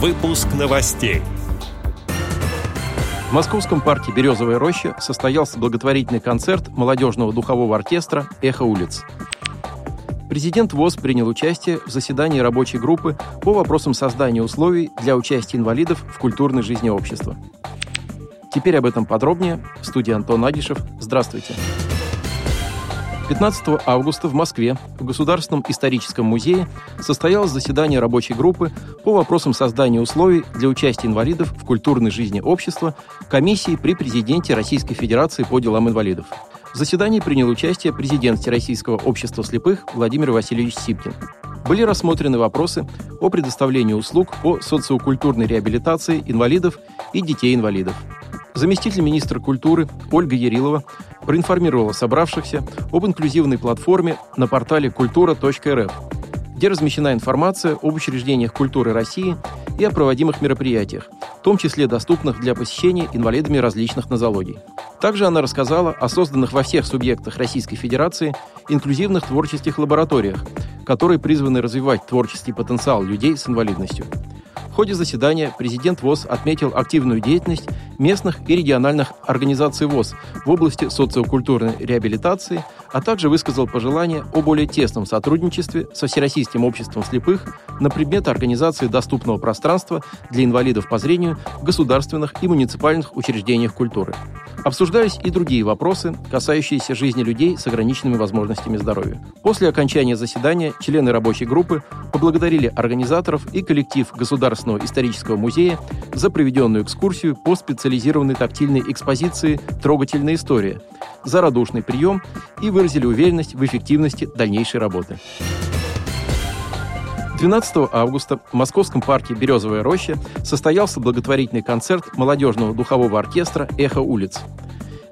Выпуск новостей. В Московском парке «Березовая роща» состоялся благотворительный концерт молодежного духового оркестра «Эхо улиц». Президент ВОЗ принял участие в заседании рабочей группы по вопросам создания условий для участия инвалидов в культурной жизни общества. Теперь об этом подробнее. В студии Антон Агишев. Здравствуйте. 15 августа в Москве в Государственном историческом музее состоялось заседание рабочей группы по вопросам создания условий для участия инвалидов в культурной жизни общества комиссии при президенте Российской Федерации по делам инвалидов. В заседании принял участие президент Всероссийского общества слепых Владимир Васильевич Сипкин. Были рассмотрены вопросы о предоставлении услуг по социокультурной реабилитации инвалидов и детей-инвалидов. Заместитель министра культуры Ольга Ярилова проинформировала собравшихся об инклюзивной платформе на портале культура.рф, где размещена информация об учреждениях культуры России и о проводимых мероприятиях, в том числе доступных для посещения инвалидами различных нозологий. Также она рассказала о созданных во всех субъектах Российской Федерации инклюзивных творческих лабораториях, которые призваны развивать творческий потенциал людей с инвалидностью – ходе заседания президент ВОЗ отметил активную деятельность местных и региональных организаций ВОЗ в области социокультурной реабилитации, а также высказал пожелания о более тесном сотрудничестве со Всероссийским обществом слепых на предмет организации доступного пространства для инвалидов по зрению в государственных и муниципальных учреждениях культуры. Обсуждались и другие вопросы, касающиеся жизни людей с ограниченными возможностями здоровья. После окончания заседания члены рабочей группы поблагодарили организаторов и коллектив Государственного исторического музея за проведенную экскурсию по специализированной тактильной экспозиции «Трогательная история», за радушный прием и выразили уверенность в эффективности дальнейшей работы. 12 августа в Московском парке «Березовая роща» состоялся благотворительный концерт молодежного духового оркестра «Эхо улиц».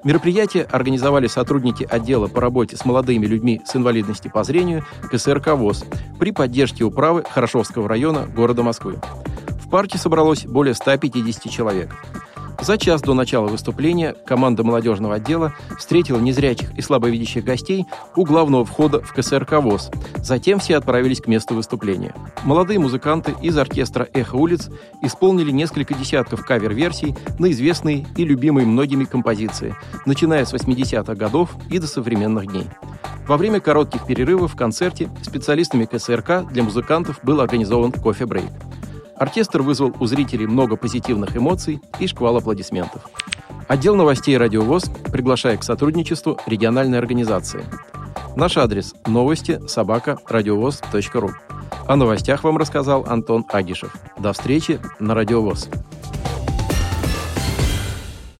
Мероприятие организовали сотрудники отдела по работе с молодыми людьми с инвалидностью по зрению КСРК ВОЗ при поддержке управы Хорошовского района города Москвы. В парке собралось более 150 человек. За час до начала выступления команда молодежного отдела встретила незрячих и слабовидящих гостей у главного входа в КСРК ВОЗ. Затем все отправились к месту выступления. Молодые музыканты из оркестра «Эхо улиц» исполнили несколько десятков кавер-версий на известные и любимые многими композиции, начиная с 80-х годов и до современных дней. Во время коротких перерывов в концерте специалистами КСРК для музыкантов был организован кофе-брейк. Оркестр вызвал у зрителей много позитивных эмоций и шквал аплодисментов. Отдел новостей «Радиовоз» приглашает к сотрудничеству региональной организации. Наш адрес – новости собака радиовоз.ру. О новостях вам рассказал Антон Агишев. До встречи на «Радиовоз».